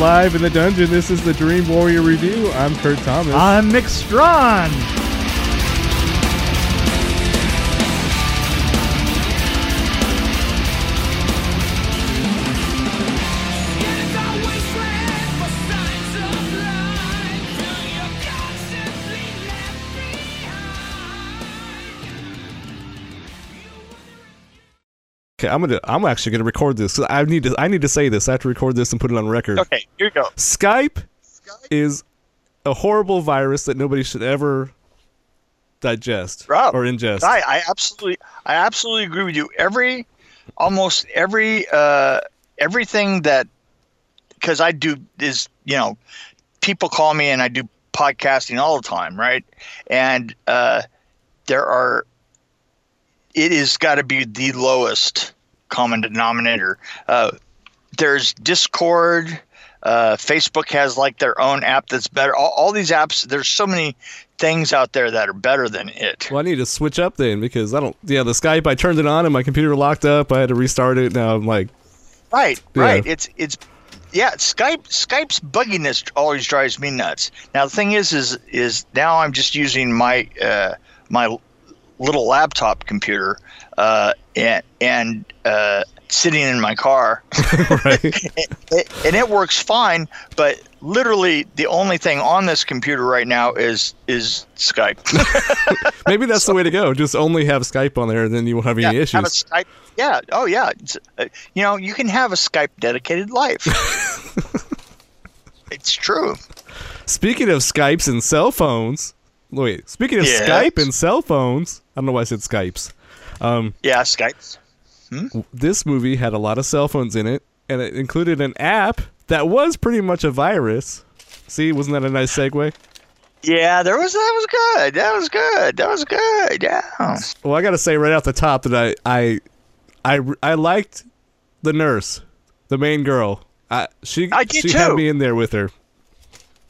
live in the dungeon. This is the Dream Warrior Review. I'm Kurt Thomas. I'm Mick Strawn. Okay, I'm gonna. I'm actually gonna record this. Because I need to. I need to say this. I have to record this and put it on record. Okay, here you go. Skype is a horrible virus that nobody should ever digest Rob, or ingest. I, I absolutely, I absolutely agree with you. Every, almost every, uh, everything that, because I do is, you know, people call me and I do podcasting all the time, right? And uh, there are, it has got to be the lowest common denominator. Uh, there's Discord. Uh, Facebook has like their own app that's better. All, all these apps, there's so many things out there that are better than it. Well, I need to switch up then because I don't. Yeah, the Skype. I turned it on and my computer locked up. I had to restart it. Now I'm like, Right, Yeah. right. It's it's yeah. Skype Skype's bugginess always drives me nuts. Now the thing is, is is now I'm just using my uh, my little laptop computer uh, and and uh, sitting in my car, right? it, and it works fine. But literally, the only thing on this computer right now is is Skype. Maybe that's the way to go. Just only have Skype on there, and then you won't have any yeah, issues. have a Skype. Yeah. Oh yeah. Uh, you know, you can have a Skype dedicated life. it's true. Speaking of Skypes and cell phones, wait. Speaking of Yes. Skype and cell phones, I don't know why I said Skypes. Um, Yeah, Skype. this movie had a lot of cell phones in it, and it included an app that was pretty much a virus. See, wasn't that a nice segue? Yeah, there was that was good. That was good. That was good. Yeah. Well, I got to say right off the top that I, I, I, I liked the nurse, the main girl. I, she, I she had me in there with her.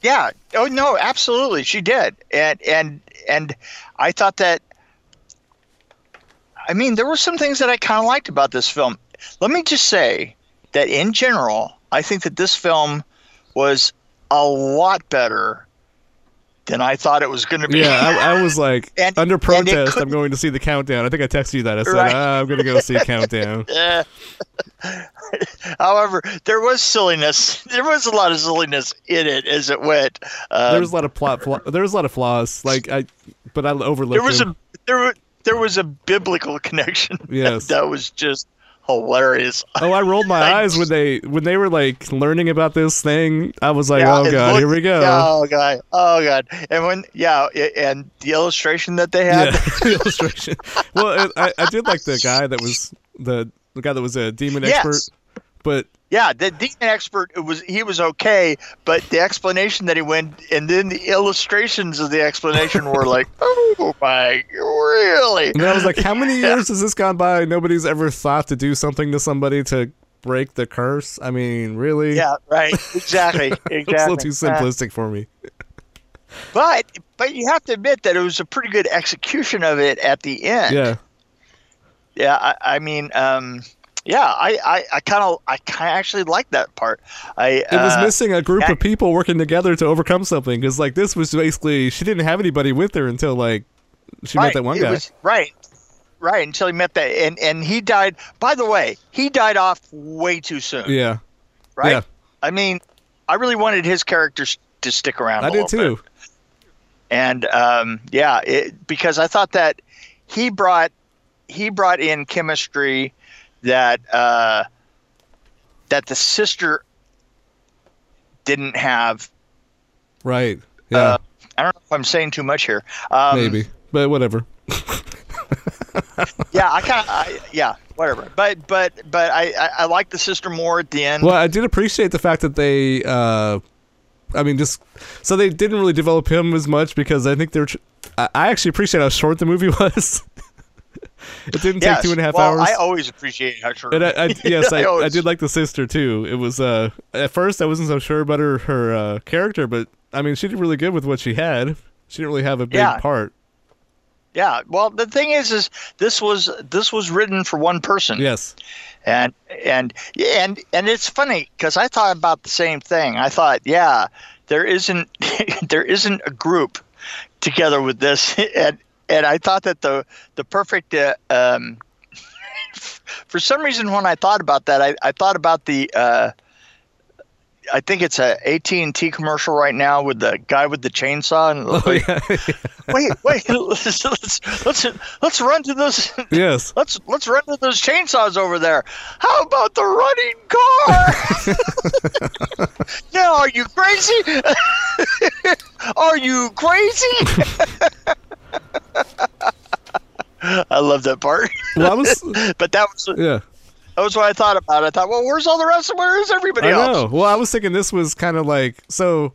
Yeah. Oh no, absolutely, she did. And and and I thought that. I mean, there were some things that I kind of liked about this film. Let me just say that in general, I think that this film was a lot better than I thought it was going to be. Yeah, I, I was like And- under protest. I'm going to see the countdown. I think I texted you that. I said Right. ah, I'm going to go see countdown. Eh. However, there was silliness. There was a lot of silliness in it as it went. Um, there was a lot of plot. Flaw, there was a lot of flaws. Like I, but I overlooked. there was them. a there there was a biblical connection. Yes. that was just hilarious. Oh, I rolled my eyes when they when they were like learning about this thing. I was like, Yeah, oh it god, here we go. Oh god, oh god, and when yeah, i- and the illustration that they had. Yeah, the illustration. Well, it, I, I did like the guy that was the the guy that was a demon Yes. expert, but Yeah, the demon expert it was he was okay, but the explanation that he went and then the illustrations of the explanation were like, oh my, really? and I was like, how many years has this gone by? Nobody's ever thought to do something to somebody to break the curse. I mean, really? Yeah, right. Exactly. Exactly. It's a little too Uh, simplistic for me. but but you have to admit that it was a pretty good execution of it at the end. Yeah. Yeah. I, I mean, um, yeah. I I, I kind of I kind of actually like that part. I It was uh, missing a group that- of people working together to overcome something. Because like this was basically she didn't have anybody with her until like she met that one guy. was- right. Right until he met that, and and he died. By the way, he died off way too soon. yeah, right? yeah. I mean, I really wanted his characters to stick around. I did too. bit. and um, yeah, it, because I thought that he brought he brought in chemistry that uh, that the sister didn't have. Right. Yeah. Uh, I don't know if I'm saying too much here. Um, maybe, but whatever. Yeah, I kind of. Yeah, whatever. But but but I, I I like the sister more at the end. Well, I did appreciate the fact that they. uh I mean, just so they didn't really develop him as much because I think they're. Tr- I I actually appreciate how short the movie was. It didn't yes. take two and a half well, hours. I always appreciate how short. And I, I yes, I, I always- did like the sister too. It was uh at first I wasn't so sure about her her uh, character, but I mean she did really good with what she had. She didn't really have a big Yeah. part. yeah. Well, the thing is, is this was this was written for one person. Yes. and and and and it's funny because I thought about the same thing. I thought, yeah, there isn't there isn't a group together with this, and and I thought that the the perfect. Uh, um, for some reason, when I thought about that, I, I thought about the. Uh, I think it's a AT and T commercial right now with the guy with the chainsaw. And Oh, yeah. wait, wait, let's, let's let's let's run to those. yes. Let's let's run to those chainsaws over there. How about the running car? now, are you crazy? are you crazy? I love that part. Well, I was. But that was Yeah. that was what I thought about. I thought, well, where's all the rest? Where is everybody I else? know. Well, I was thinking this was kind of like so.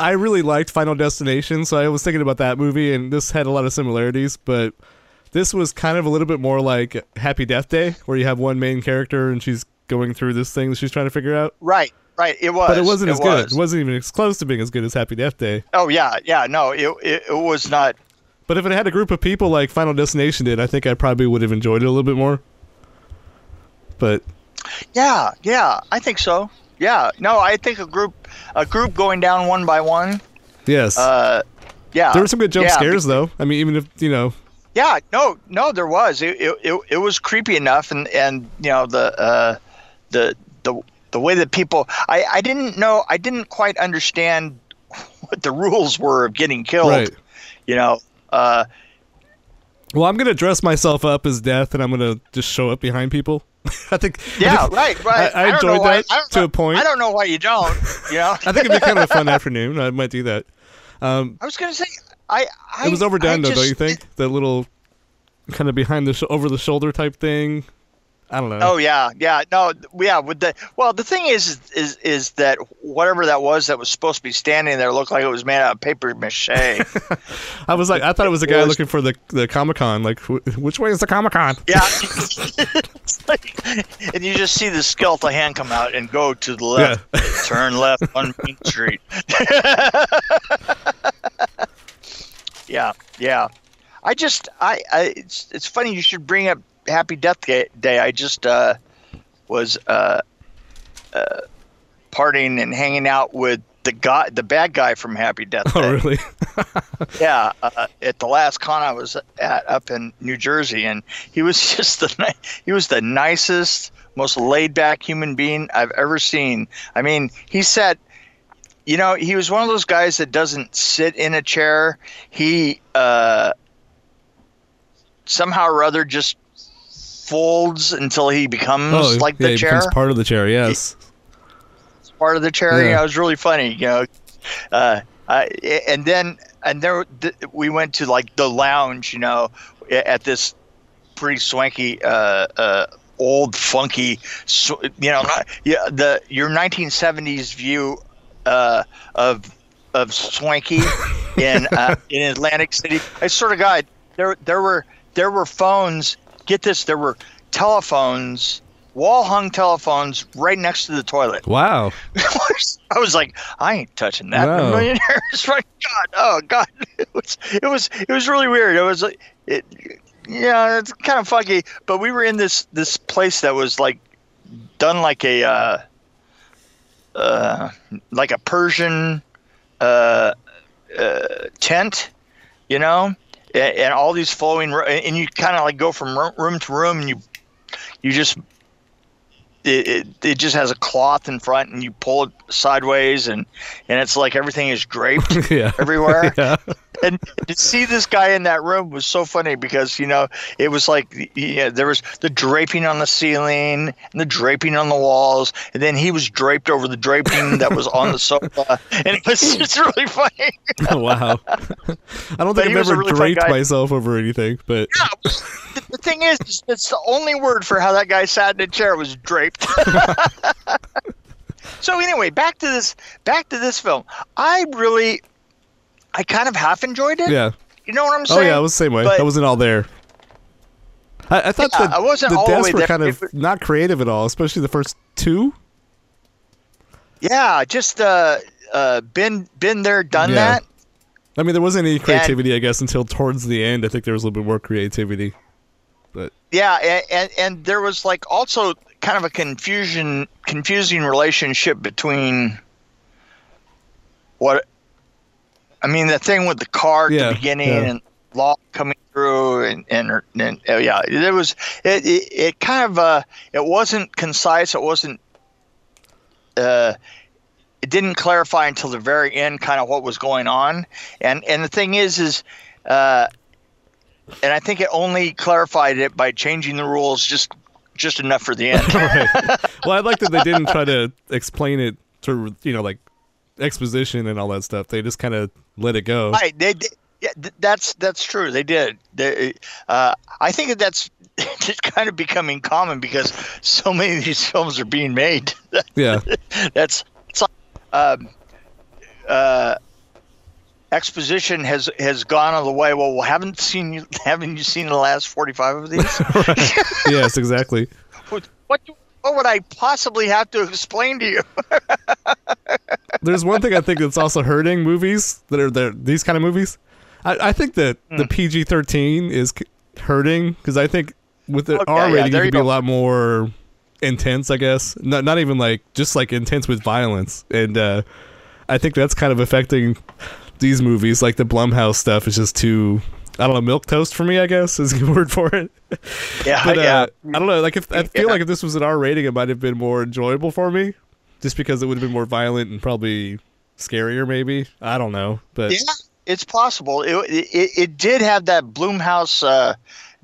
I really liked Final Destination, so I was thinking about that movie, and this had a lot of similarities. But this was kind of a little bit more like Happy Death Day, where you have one main character and she's going through this thing that she's trying to figure out. Right, right. It was, But it wasn't as good. It wasn't even as close to being as good as Happy Death Day. Oh yeah, yeah. No, it, it it was not. But if it had a group of people like Final Destination did, I think I probably would have enjoyed it a little bit more. But Yeah, yeah. I think so. Yeah. No, I think a group a group going down one by one. yes, Uh, yeah. there were some good jump yeah, scares though. I mean, even if you know, Yeah, no, no, there was. It, it, it, it was creepy enough, and and you know the uh, the the the way that people. I I didn't know. I didn't quite understand what the rules were of getting killed. right. You know. Uh, Well, I'm gonna dress myself up as death, and I'm gonna just show up behind people. I think. yeah, I think, right, right. I- I enjoyed why- that I to know- a point. I don't know why you don't. You know. I think it'd be kind of a fun afternoon. I might do that. Um, I was gonna say. I. I it was overdone though, don't you think? That little kind of behind the sh- over the shoulder type thing. I don't know. Oh yeah, yeah, no, yeah. With the well, the thing is, is is that whatever that was that was supposed to be standing there looked like it was made out of paper mache. I was like, I thought it was a guy was- looking for the the Comic Con. Like, wh- which way is the Comic Con? Yeah. Like- and you just see the skeletal hand come out and go to the left, turn left on Main Street. yeah, yeah. I just, I, I, it's, it's funny you should bring up Happy Death Day. I just uh, was uh, uh, partying and hanging out with the guy, the bad guy from Happy Death Day. Oh, really? Yeah, uh, at the last con I was at up in New Jersey, and he was just the ni- he was the nicest, most laid back human being I've ever seen. I mean, he sat, you know, he was one of those guys that doesn't sit in a chair. He uh, somehow or other just folds until he becomes oh, like yeah, the he chair becomes part of the chair. Yes. part of the chair. Yeah. You know, it was really funny. You know, uh, uh, and then and there th- we went to like the lounge. You know, at this pretty swanky, uh, uh, old funky. sw- You know, not, yeah, the your 1970s view uh, of of swanky in uh, in Atlantic City. I sort of got there. There were there were phones. Get this, there were telephones, wall hung telephones right next to the toilet. Wow. I was like, I ain't touching that in a No. million years. My God, oh God, it was it was it was really weird. It was like it, yeah, it's kind of funky. But we were in this this place that was like done like a uh, uh, like a Persian uh, uh, tent, you know, and, and all these flowing, and you kind of like go from room to room, and you you just it, it, it just has a cloth in front and you pull it sideways and and it's like everything is draped yeah. everywhere Yeah. And to see this guy in that room was so funny because you know it was like yeah, there was the draping on the ceiling and the draping on the walls. And then he was draped over the draping that was on the sofa. And it was just really funny. Wow. I don't think I've ever really draped myself over anything, but the, the thing is it's the only word for how that guy sat in a chair was draped. So anyway back to this back to this film. I really i kind of half enjoyed it yeah. you know what i'm saying? Oh yeah, it was the same way. But- I wasn't all there. I, I thought Yeah, the, I wasn't the deaths were there. kind of not creative at all, especially the first two. Yeah, just uh, uh, been been there, done Yeah. that. I mean, there wasn't any creativity, I guess, until towards the end. I think there was a little bit more creativity. But Yeah, and, and and there was like also kind of a confusion, confusing relationship between what I mean, the thing with the car at Yeah, the beginning yeah. and law coming through, and and, and oh, yeah, there was it, it. It kind of uh, it wasn't concise. It wasn't. Uh, it didn't clarify until the very end, kind of what was going on, and and the thing is, is. Uh, and I think it only clarified it by changing the rules just just enough for the end. right. well, I like that they didn't try to explain it to you know like exposition and all that stuff. They just kind of let it go. right? They did. Yeah, th- that's that's true. They did. They, uh, I think that that's just kind of becoming common because so many of these films are being made. Yeah, that's it's like um, uh, exposition has has gone all the way. Well, haven't seen you haven't you seen the last forty five of these? yes, exactly. what what what would I possibly have to explain to you? There's one thing I think that's also hurting movies that are. These kind of movies. I, I think that Hmm. the PG-13 is hurting because I think with the Okay, R rating, it you could be a lot more intense. I guess not not even like just like intense with violence, and uh, I think that's kind of affecting these movies. Like the Blumhouse stuff is just too. I don't know, milk toast for me. I guess is a good word for it. yeah, But uh, yeah. I don't know. Like if I feel Yeah. like if this was an R rating, it might have been more enjoyable for me, just because it would have been more violent and probably scarier. Maybe I don't know, but Yeah, it's possible. It, it it did have that Blumhouse, uh,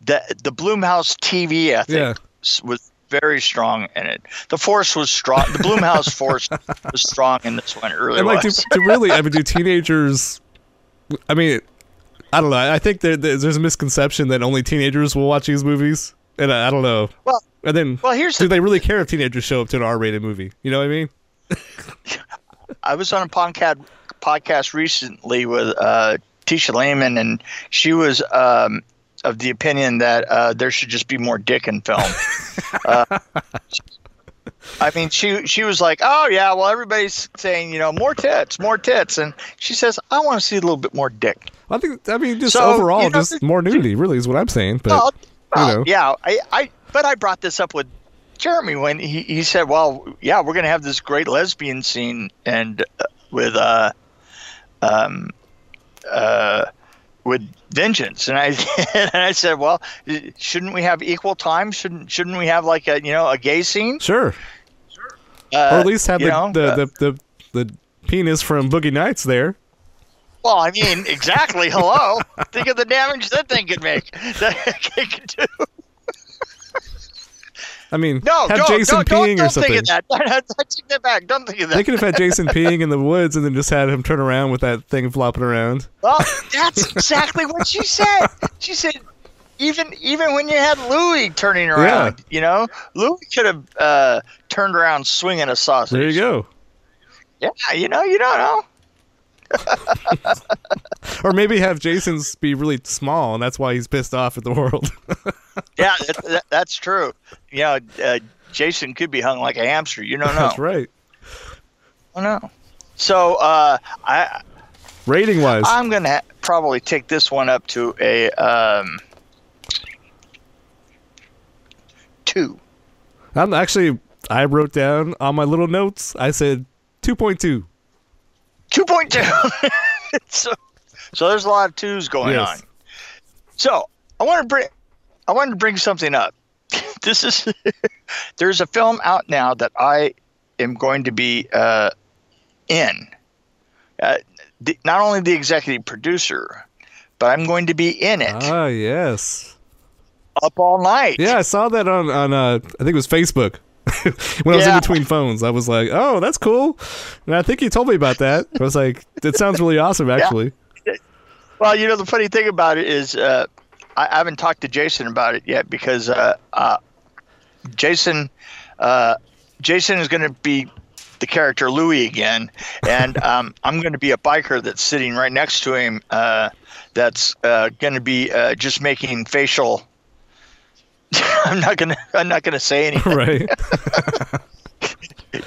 the the Blumhouse TV. I think Yeah. was very strong in it. The force was strong. The Blumhouse force was strong in this one. And like to, to really, I mean, do teenagers? I mean, I don't know. I think there, there's a misconception that only teenagers will watch these movies, and I, I don't know. Well, And then, well, here's do the. they really care if teenagers show up to an R-rated movie? You know what I mean? I was on a podcast podcast recently with uh, Tisha Lehman, and she was um, of the opinion that uh, there should just be more dick in film. uh, I mean, she she was like, "Oh yeah, well everybody's saying you know more tits, more tits," and she says, "I want to see a little bit more dick." I think. I mean, just So, overall, you know, just more nudity. Really, is what I'm saying. But well, well, you know. yeah, I, I but I brought this up with Jeremy when he, he said, "Well, yeah, we're gonna have this great lesbian scene and uh, with uh, um, uh, with vengeance," and I and I said, "Well, shouldn't we have equal time? Shouldn't shouldn't we have like a you know a gay scene, sure, uh, or at least have the, know, the, uh, the the the penis from Boogie Nights there. Well, I mean, exactly. Hello, think of the damage that thing could make. That it could do. I mean, No, have don't, Jason don't, don't, don't or something. think of that. I take that back. Don't think of that. They could have had Jason peeing in the woods and then just had him turn around with that thing flopping around. Well, that's exactly what she said. She said, even even when you had Louis turning around, you know, Louis could have uh, turned around swinging a sausage. There you go. Yeah, you know, you don't know. Or maybe have Jason's be really small and that's why he's pissed off at the world. Yeah, that, that, that's true. You know, uh, Jason could be hung like a hamster. You don't know. That's right. I don't know. So uh, I Rating wise, I'm gonna ha- probably take this one up to a um, two. I'm actually I wrote down on my little notes. I said Two point two. so, so there's a lot of twos going Yes. on. So I want to bring, I wanted to bring something up. this is there's a film out now that I am going to be uh, in. Uh, the, not only the executive producer, but I'm going to be in it Ah, yes. up all night. Yeah, I saw that on on uh, I think it was Facebook. when I was in between phones, I was like, "Oh, that's cool." And I think you told me about that. I was like, "That sounds really awesome, actually." Well, you know, the funny thing about it is, uh, I, I haven't talked to Jason about it yet because uh, uh, Jason, uh, Jason is going to be the character Louis again, and um, I'm going to be a biker that's sitting right next to him. Uh, that's uh, going to be uh, just making facial. I'm not gonna. I'm not gonna say anything. right.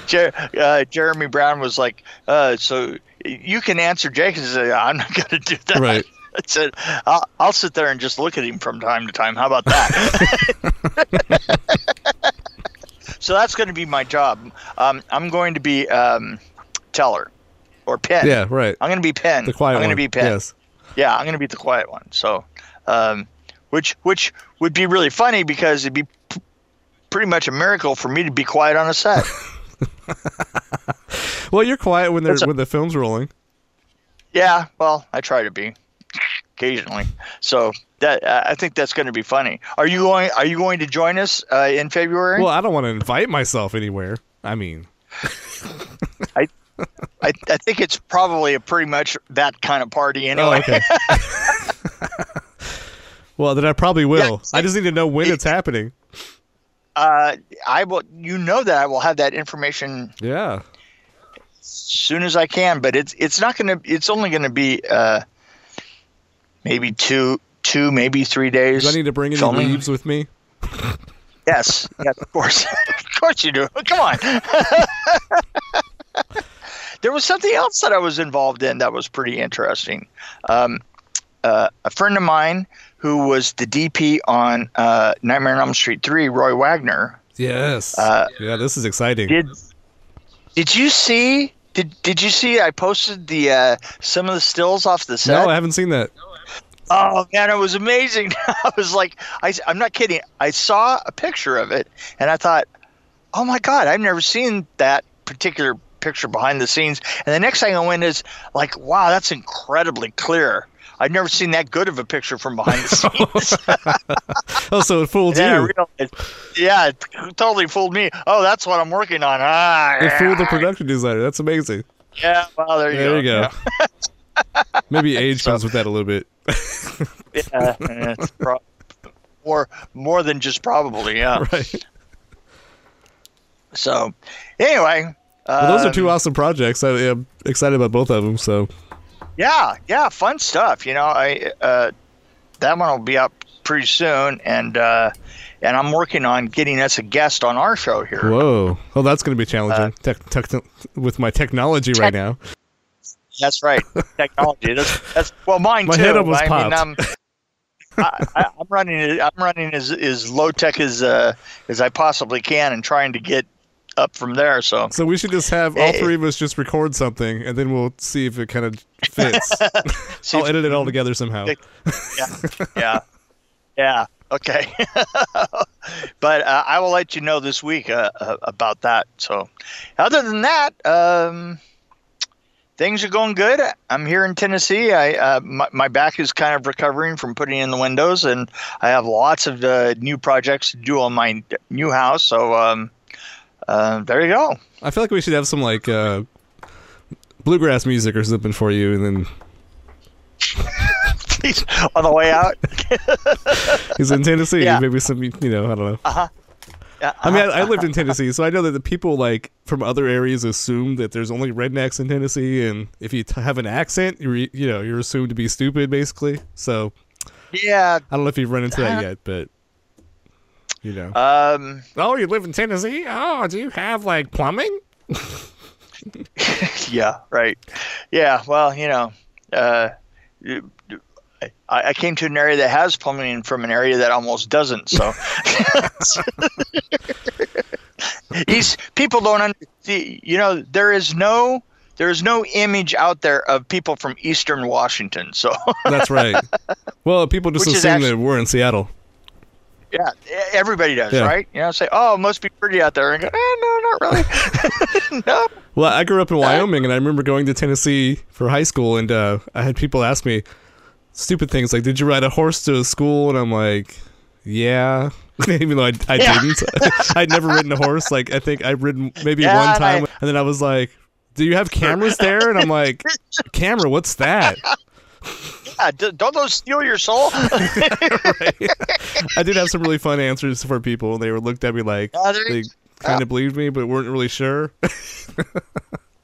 Jer- uh, Jeremy Brown was like, uh, "So you can answer Jake and say, I'm not going to do that. Right. I said, I'll, I'll sit there and just look at him from time to time. How about that? so that's going to be my job. Um, I'm going to be um, teller or Penn. Yeah, right. I'm going to be Penn. The quiet I'm going to be Penn. Yes. Yeah, I'm going to be the quiet one. So, um, which which would be really funny because it'd be p- pretty much a miracle for me to be quiet on a set. Well, you're quiet when they're That's a- when the film's rolling. yeah, well, I try to be occasionally. So that uh, I think that's going to be funny. Are you going? Are you going to join us uh, in February? Well, I don't want to invite myself anywhere. I mean, I, I I think it's probably a pretty much that kind of party oh, anyway. okay. well, then I probably will. Yeah, I just need to know when it's happening. Uh, I will. You know that I will have that information Yeah. as soon as I can. But it's it's not going to. It's only going to be uh, maybe two two maybe three days. Do I need to bring any filming. leaves with me? Yes, yes, of course, of course you do. Come on. there was something else that I was involved in that was pretty interesting. Um, uh, a friend of mine who was the DP on uh, Nightmare on Elm Street Three, Roy Wagner, Yes. Uh, yeah, this is exciting. did. Did you see? Did Did you see? I posted the uh, some of the stills off the set. no, I haven't seen that. Oh man, it was amazing. I was like, I, I'm not kidding. I saw a picture of it and I thought, oh my god, I've never seen that particular picture behind the scenes. And the next thing I went is like, wow, that's incredibly clear. I've never seen that good of a picture from behind the scenes. Oh, so it fooled you. realized, yeah, it totally fooled me. Oh, that's what I'm working on. Ah, It fooled the production designer. That's amazing. Yeah, well, there you There go. you go. Maybe age So- comes with that a little bit. Yeah, yeah, it's pro- more more than just probably. Yeah. right. So, anyway. Well, those are two um, awesome projects. I am excited about both of them. So Yeah, yeah, fun stuff. You know, I uh, that one will be up pretty soon, and uh, and I'm working on getting us a guest on our show here. whoa. Oh, that's going to be challenging. Uh, tech, tech, with my technology right now. That's right, technology. That's, that's well, mine My too. head almost I popped. mean, um, I, I'm running. it- I'm running as as low tech as uh, as I possibly can, and trying to get up from there. So So we should just have all three of us just record something, and then we'll see if it kind of fits. see I'll edit it all together somehow. yeah, yeah, yeah. Okay, but uh, I will let you know this week uh, uh, about that. So, other than that, um, things are going good. I'm here in Tennessee. I uh, my, my back is kind of recovering from putting in the windows, and I have lots of uh, new projects to do on my new house. So, um, uh, there you go. I feel like we should have some like uh, bluegrass music or something for you, and then on the way out. he's in Tennessee. Yeah. Maybe some, you know, I don't know. Yeah, I mean, I, I lived in Tennessee, so I know that the people like from other areas assume that there's only rednecks in Tennessee, and if you t- have an accent, you're you know you're assumed to be stupid, basically. So yeah. I don't know if you've run into that yet, but you know. Um, oh, you live in Tennessee? Oh, do you have like plumbing? yeah, right. Yeah, well, you know, uh, I, I came to an area that has plumbing from an area that almost doesn't. So, these people don't. understand. you know, there is no. There is no image out there of people from Eastern Washington. So, That's right. well, people just Which assume actu- that we're in Seattle. Yeah, everybody does, Yeah. right? You know, say, "Oh, it must be pretty out there," and go, eh, "No, not really." no. Well, I grew up in Wyoming, and I remember going to Tennessee for high school, and uh, I had people ask me stupid things like, "Did you ride a horse to school?" And I'm like, "Yeah," even though I, I Yeah. didn't. I'd never ridden a horse. Like I think I've ridden maybe Yeah, one and I- time, and then I was like, "Do you have cameras there?" And I'm like, "Camera? What's that?" Yeah, d- don't those steal your soul? right? I did have some really fun answers for people. They were looked at me like you they kind of believed me, but weren't really sure.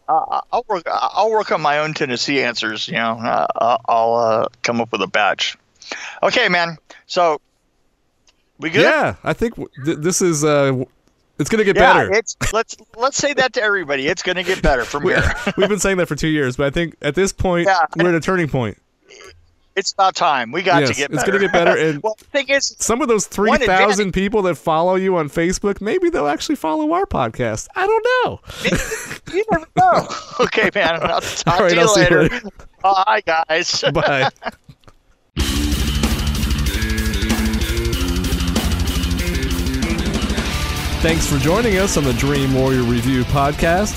Uh, I'll work. I'll work on my own Tennessee answers. You know, uh, I'll- uh, come up with a batch. Okay, man. So we good? Yeah, I think th- this is uh, It's gonna get Yeah, better. it's let's let's say that to everybody. It's going to get better from here. we've been saying that for two years, but I think at this point Yeah. we're at a turning point. It's about time. We got Yes, to get it's better. gonna get better, and- well, the thing is, Some of those three thousand people that follow you on Facebook, maybe they'll actually follow our podcast. I don't know. you never know. okay, man. I'll talk All right, to you I'll see you later. later. Bye, guys. Bye. Thanks for joining us on the Dream Warrior Review podcast.